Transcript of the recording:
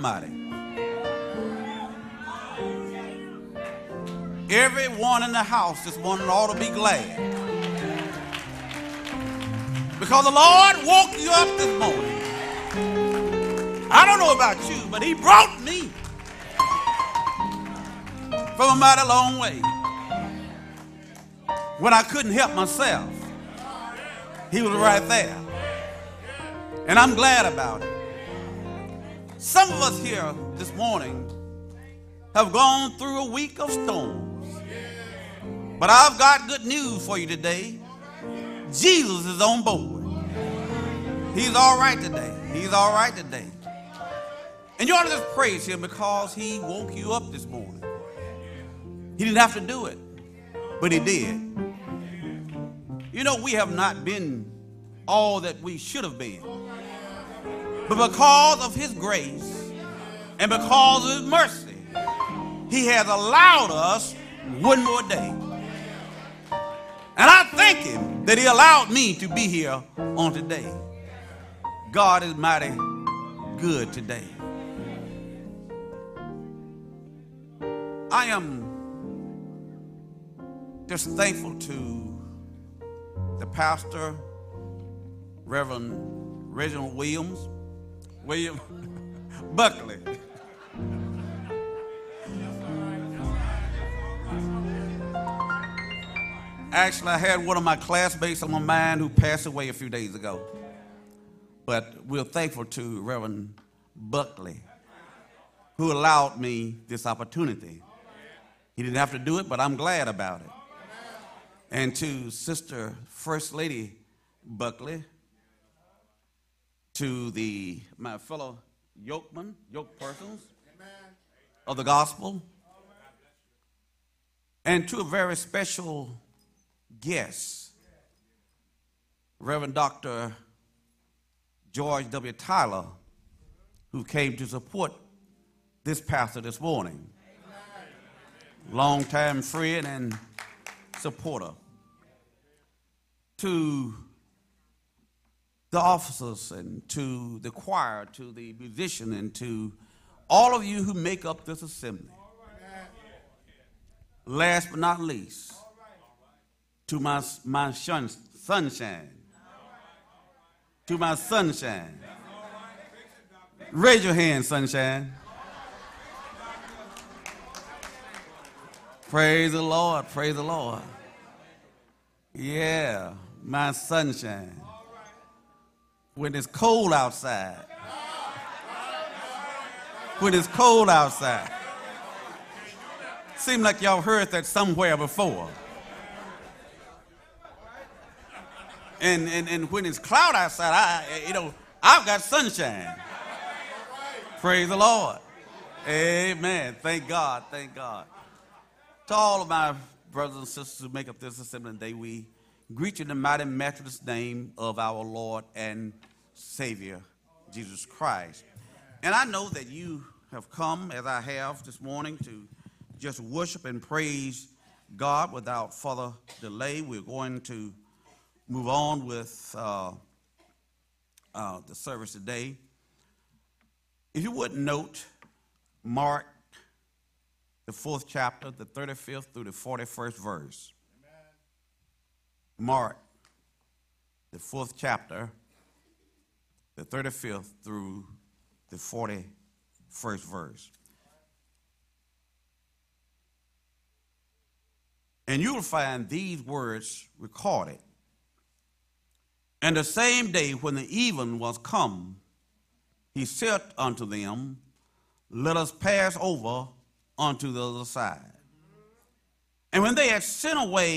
Mighty. Everyone in the house this morning ought to be glad. Because the Lord woke you up this morning. I don't know about you, but He brought me from a mighty long way. When I couldn't help myself, He was right there. And I'm glad about it. Some of us here this morning have gone through a week of storms. But I've got good news for you today. Jesus is on board. He's all right today. He's all right today. And you ought to just praise him because he woke you up this morning. He didn't have to do it, but he did. You know, we have not been all that we should have been. But because of his grace and because of his mercy, he has allowed us one more day. And I thank him that he allowed me to be here on today. God is mighty good today. I am just thankful to the pastor, Reverend Reginald Williams, William Buckley. Actually, I had one of my classmates on my mind who passed away a few days ago. But we're thankful to Reverend Buckley, who allowed me this opportunity. He didn't have to do it, but I'm glad about it. And to Sister First Lady Buckley, to the my fellow yokemen, yoke persons of the gospel, and to a very special guest, Reverend Dr. George W. Tyler, who came to support this pastor this morning. Longtime friend and supporter. To the officers and to the choir, to the musician, and to all of you who make up this assembly. Last but not least, to my, my shun, sunshine. To my sunshine. Raise your hand, sunshine. Praise the Lord. Praise the Lord. Yeah, my sunshine. When it's cold outside. When it's cold outside. Seems like y'all heard that somewhere before. And, and, and when it's cloud outside, I, you know, I've got sunshine. Praise the Lord. Amen. Thank God. Thank God. To all of my brothers and sisters who make up this assembly today, we greet you in the mighty matchless name of our Lord and Savior, Jesus Christ. And I know that you have come, as I have this morning, to just worship and praise God without further delay. We're going to move on with uh, uh, the service today. If you would note, Mark, the fourth chapter, the 35th through the 41st verse. Mark, the fourth chapter, the 35th through the 41st verse. And you will find these words recorded and the same day when the even was come, he said unto them, Let us pass over unto the other side. And when they had sent away